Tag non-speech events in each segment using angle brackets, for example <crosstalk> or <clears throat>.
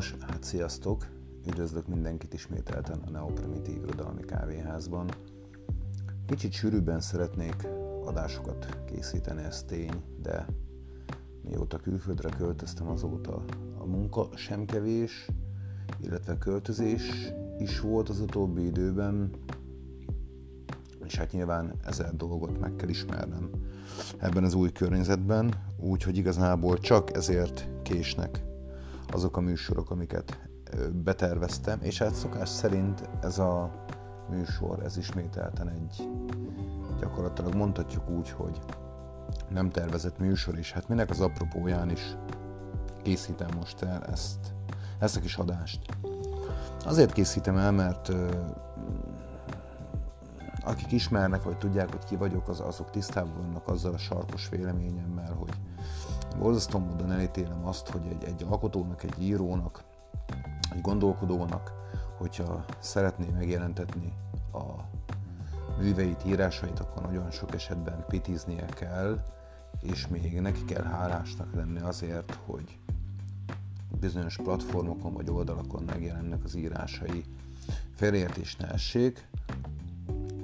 Nos, hát sziasztok! Üdvözlök mindenkit ismételten a Neoprimitív Irodalmi Kávéházban. Kicsit sűrűbben szeretnék adásokat készíteni, ez tény, de mióta külföldre költöztem azóta a munka sem kevés, illetve költözés is volt az utóbbi időben, és hát nyilván ezer dolgot meg kell ismernem ebben az új környezetben, úgyhogy igazából csak ezért késnek azok a műsorok, amiket beterveztem, és hát szokás szerint ez a műsor, ez ismételten egy gyakorlatilag mondhatjuk úgy, hogy nem tervezett műsor, és hát minek az apropóján is készítem most el ezt, ezt a kis adást. Azért készítem el, mert akik ismernek, vagy tudják, hogy ki vagyok, az, azok tisztában vannak azzal a sarkos véleményemmel, hogy borzasztó módon elítélem azt, hogy egy, egy alkotónak, egy írónak, egy gondolkodónak, hogyha szeretné megjelentetni a műveit, írásait, akkor nagyon sok esetben pitiznie kell, és még neki kell hálásnak lenni azért, hogy bizonyos platformokon vagy oldalakon megjelennek az írásai. Félreértés ne essék,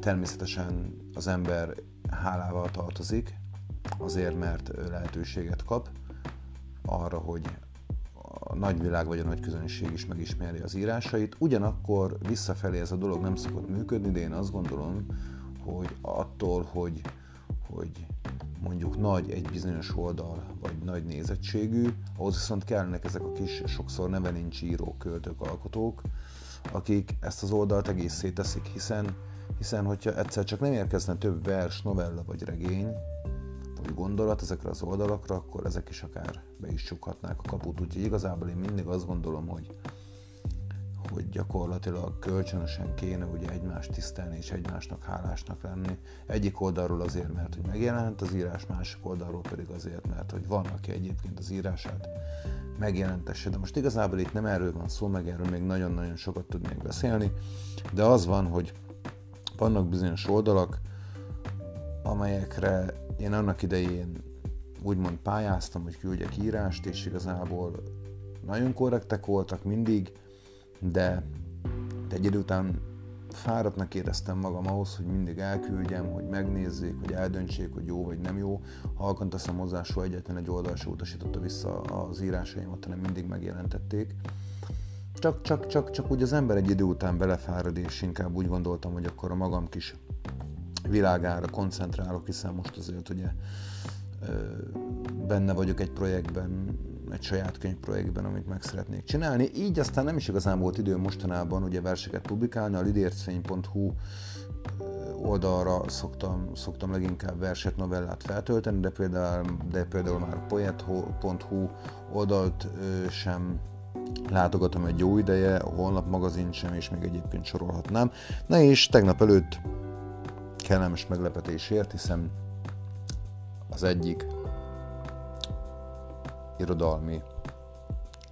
természetesen az ember hálával tartozik, azért, mert lehetőséget kap arra, hogy a nagyvilág vagy a nagy közönség is megismeri az írásait. Ugyanakkor visszafelé ez a dolog nem szokott működni, de én azt gondolom, hogy attól, hogy, hogy mondjuk nagy egy bizonyos oldal, vagy nagy nézettségű, ahhoz viszont kellnek ezek a kis, sokszor neve nincs írók, költők, alkotók, akik ezt az oldalt egészé teszik, hiszen, hiszen hogyha egyszer csak nem érkezne több vers, novella vagy regény, gondolat ezekre az oldalakra, akkor ezek is akár be is csukhatnák a kaput. Úgyhogy igazából én mindig azt gondolom, hogy hogy gyakorlatilag kölcsönösen kéne ugye egymást tisztelni és egymásnak hálásnak lenni. Egyik oldalról azért, mert hogy megjelent az írás, másik oldalról pedig azért, mert hogy van, aki egyébként az írását megjelentesse. De most igazából itt nem erről van szó, meg erről még nagyon-nagyon sokat tudnék beszélni, de az van, hogy vannak bizonyos oldalak, amelyekre én annak idején úgymond pályáztam, hogy küldjek írást, és igazából nagyon korrektek voltak mindig, de, egy idő után fáradtnak éreztem magam ahhoz, hogy mindig elküldjem, hogy megnézzék, hogy eldöntsék, hogy jó vagy nem jó. Halkan teszem hozzá, soha egyetlen egy oldal se utasította vissza az írásaimat, hanem mindig megjelentették. Csak, csak, csak, csak úgy az ember egy idő után belefárad, és inkább úgy gondoltam, hogy akkor a magam kis világára koncentrálok, hiszen most azért ugye benne vagyok egy projektben, egy saját könyvprojektben, amit meg szeretnék csinálni. Így aztán nem is igazán volt idő mostanában ugye verseket publikálni, a lidércfény.hu oldalra szoktam, szoktam leginkább verset, novellát feltölteni, de például, de például már poet.hu oldalt sem látogatom egy jó ideje, a holnap magazin sem, és még egyébként sorolhatnám. Na és tegnap előtt kellemes meglepetésért, hiszen az egyik irodalmi,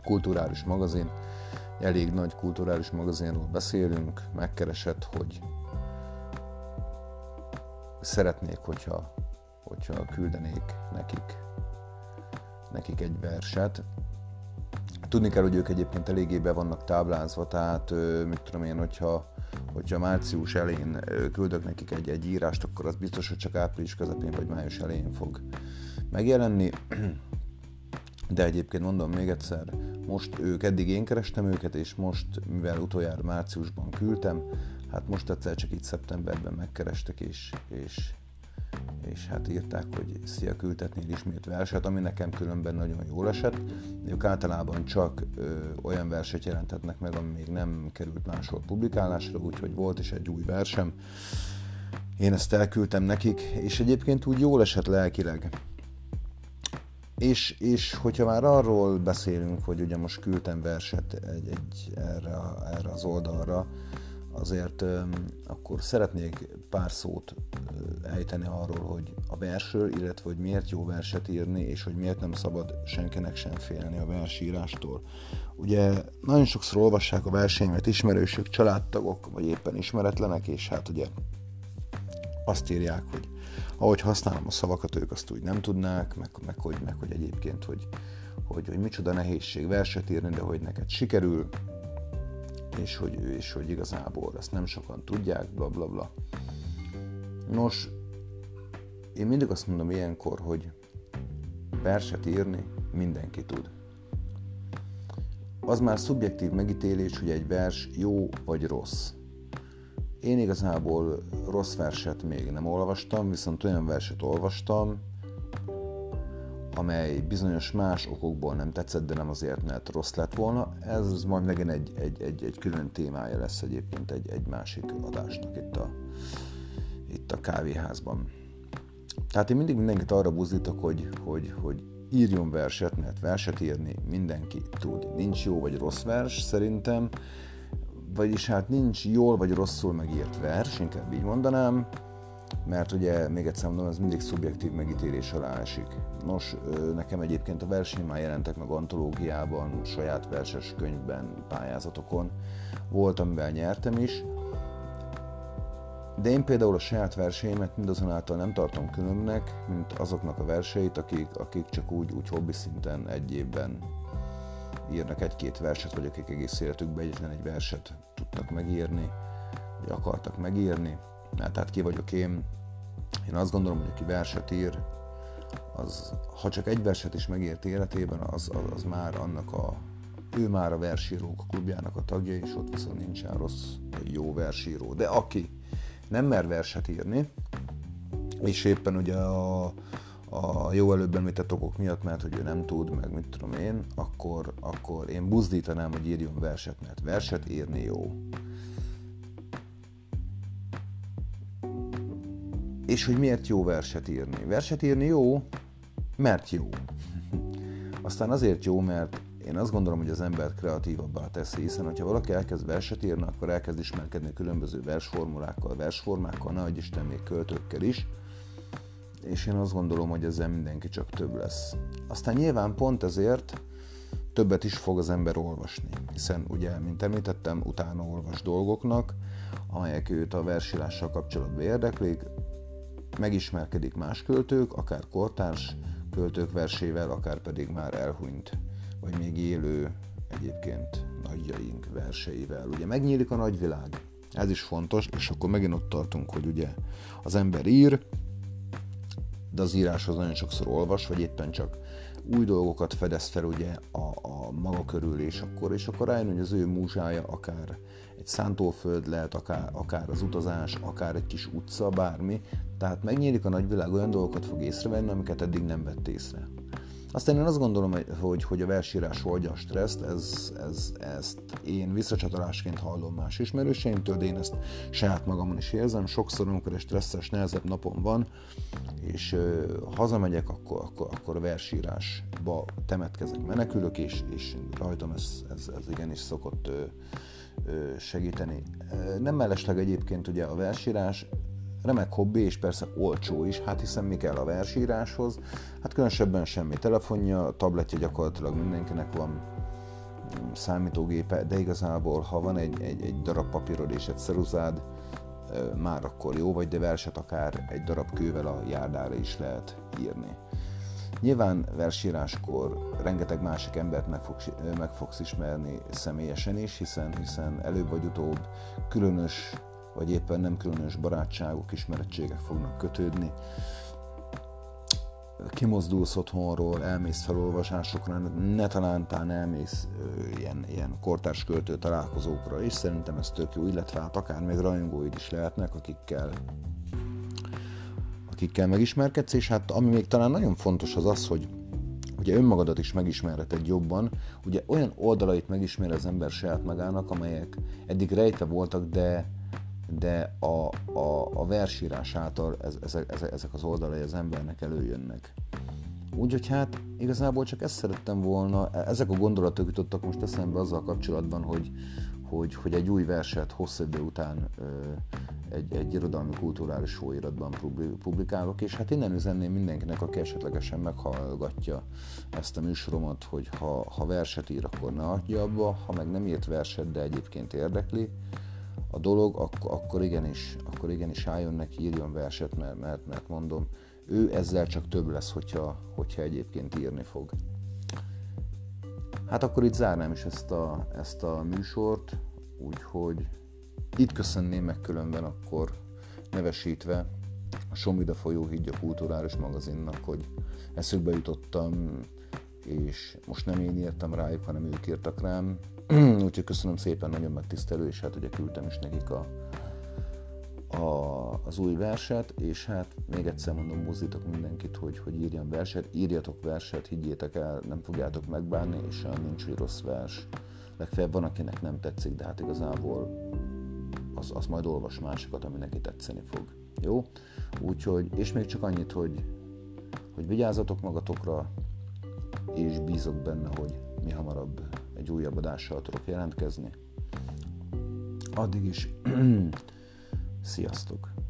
kulturális magazin, elég nagy kulturális magazinról beszélünk, megkeresett, hogy szeretnék, hogyha, hogyha küldenék nekik, nekik egy verset. Tudni kell, hogy ők egyébként eléggé be vannak táblázva, tehát mit tudom én, hogyha, hogyha március elején küldök nekik egy, egy írást, akkor az biztos, hogy csak április közepén vagy május elején fog megjelenni. De egyébként mondom még egyszer, most ők, eddig én kerestem őket, és most, mivel utoljára márciusban küldtem, hát most egyszer csak itt szeptemberben megkerestek, és, és, és hát írták, hogy szia, küldhetnél ismét verset, ami nekem különben nagyon jól esett. Ők általában csak ö, olyan verset jelentetnek meg, ami még nem került máshol publikálásra, úgyhogy volt is egy új versem. Én ezt elküldtem nekik, és egyébként úgy jól esett lelkileg és, és hogyha már arról beszélünk, hogy ugye most küldtem verset egy, egy erre, erre az oldalra, azért akkor szeretnék pár szót ejteni arról, hogy a versről, illetve hogy miért jó verset írni, és hogy miért nem szabad senkinek sem félni a versírástól. Ugye nagyon sokszor olvassák a verseimet ismerősök, családtagok, vagy éppen ismeretlenek, és hát ugye azt írják, hogy ahogy használom a szavakat, ők azt úgy nem tudnák, meg, meg, hogy, meg hogy egyébként, hogy, hogy, hogy micsoda nehézség verset írni, de hogy neked sikerül, és hogy, és hogy igazából ezt nem sokan tudják, bla bla bla. Nos, én mindig azt mondom ilyenkor, hogy verset írni mindenki tud. Az már szubjektív megítélés, hogy egy vers jó vagy rossz. Én igazából rossz verset még nem olvastam, viszont olyan verset olvastam, amely bizonyos más okokból nem tetszett, de nem azért, mert rossz lett volna. Ez majd megint egy, egy, egy, egy külön témája lesz egyébként egy, egy másik adásnak itt a, itt a kávéházban. Tehát én mindig mindenkit arra buzdítok, hogy, hogy, hogy írjon verset, mert verset írni mindenki tud. Nincs jó vagy rossz vers szerintem, vagyis hát nincs jól vagy rosszul megírt vers, inkább így mondanám, mert ugye még egyszer mondom, ez mindig szubjektív megítélés alá esik. Nos, nekem egyébként a verseny már jelentek meg antológiában, saját verses könyvben, pályázatokon. Volt, amivel nyertem is, de én például a saját verseimet mindazonáltal nem tartom különbnek, mint azoknak a verseit, akik, akik csak úgy, úgy hobbi szinten egy évben írnak egy-két verset, vagy akik egész életükben egyetlen egy verset tudtak megírni, vagy akartak megírni. Hát, tehát ki vagyok én. Én azt gondolom, hogy aki verset ír, az, ha csak egy verset is megért életében, az, az, az már annak a, ő már a versírók klubjának a tagja, és ott viszont nincsen rossz jó versíró. De aki nem mer verset írni, és éppen ugye a, a jó előbb említett okok miatt, mert hogy ő nem tud, meg mit tudom én, akkor, akkor én buzdítanám, hogy írjon verset, mert verset írni jó. És hogy miért jó verset írni? Verset írni jó, mert jó. <laughs> Aztán azért jó, mert én azt gondolom, hogy az ember kreatívabbá teszi, hiszen ha valaki elkezd verset írni, akkor elkezd ismerkedni különböző versformulákkal, versformákkal, nagy Isten még költőkkel is, és én azt gondolom, hogy ezzel mindenki csak több lesz. Aztán nyilván pont ezért többet is fog az ember olvasni, hiszen ugye, mint említettem, utána olvas dolgoknak, amelyek őt a versírással kapcsolatban érdeklik, megismerkedik más költők, akár kortárs költők versével, akár pedig már elhunyt vagy még élő egyébként nagyjaink verseivel. Ugye megnyílik a nagyvilág, ez is fontos, és akkor megint ott tartunk, hogy ugye az ember ír, de az íráshoz nagyon sokszor olvas, vagy éppen csak új dolgokat fedez fel ugye a, a maga körül, és akkor, és akkor rájön, hogy az ő múzsája akár egy szántóföld lehet, akár, akár az utazás, akár egy kis utca, bármi. Tehát megnyílik a nagyvilág, olyan dolgokat fog észrevenni, amiket eddig nem vett észre. Aztán én azt gondolom, hogy, hogy a versírás oldja a stresszt, ez, ez, ezt én visszacsatolásként hallom más ismerőseimtől, de én ezt saját magamon is érzem. Sokszor, amikor egy stresszes, nehezebb napom van, és uh, hazamegyek, akkor, akkor, akkor versírásba temetkezek, menekülök, és, és rajtam ez, ez, ez igenis szokott uh, segíteni. Nem mellesleg egyébként ugye a versírás remek hobbi, és persze olcsó is, hát hiszen mi kell a versíráshoz? Hát különösebben semmi telefonja, tabletje gyakorlatilag mindenkinek van, mm, számítógépe, de igazából ha van egy, egy, egy darab papírod és egy ceruzád, már akkor jó vagy, de verset akár egy darab kővel a járdára is lehet írni. Nyilván versíráskor rengeteg másik embert meg, fog, meg fogsz ismerni személyesen is, hiszen, hiszen előbb vagy utóbb különös vagy éppen nem különös barátságok, ismerettségek fognak kötődni. Kimozdulsz otthonról, elmész felolvasásokra, ne talántán elmész ö, ilyen, ilyen kortárs költő találkozókra, és szerintem ez tök jó, illetve hát akár még rajongóid is lehetnek, akikkel akikkel megismerkedsz, és hát ami még talán nagyon fontos az az, hogy ugye önmagadat is megismerheted jobban, ugye olyan oldalait megismer az ember saját magának, amelyek eddig rejtve voltak, de de a, a, a versírás által ez, ezek, ezek az oldalai az embernek előjönnek. Úgyhogy hát igazából csak ezt szerettem volna, ezek a gondolatok jutottak most eszembe azzal kapcsolatban, hogy, hogy, hogy egy új verset hosszú idő után ö, egy, egy irodalmi kulturális folyóiratban publikálok, és hát innen üzenném mindenkinek, aki esetlegesen meghallgatja ezt a műsoromat, hogy ha, ha verset ír, akkor ne adja abba, ha meg nem írt verset, de egyébként érdekli, a dolog, akkor, akkor, igenis, akkor igenis álljon neki, írjon verset, mert, mert, mert mondom, ő ezzel csak több lesz, hogyha, hogyha egyébként írni fog. Hát akkor itt zárnám is ezt a, ezt a műsort, úgyhogy itt köszönném meg különben akkor nevesítve a Somvida folyó hídja kulturális magazinnak, hogy eszükbe jutottam, és most nem én írtam rájuk, hanem ők írtak rám. <clears throat> Úgyhogy köszönöm szépen, nagyon megtisztelő, és hát ugye küldtem is nekik a, a, az új verset, és hát még egyszer mondom, mozdítok mindenkit, hogy, hogy írjam verset, írjatok verset, higgyétek el, nem fogjátok megbánni, és nincs, hogy rossz vers. Legfeljebb van, akinek nem tetszik, de hát igazából az, az majd olvas másikat, ami neki tetszeni fog. Jó? Úgyhogy, és még csak annyit, hogy, hogy vigyázzatok magatokra, és bízok benne, hogy mi hamarabb egy újabb adással tudok jelentkezni. Addig is <clears throat> sziasztok!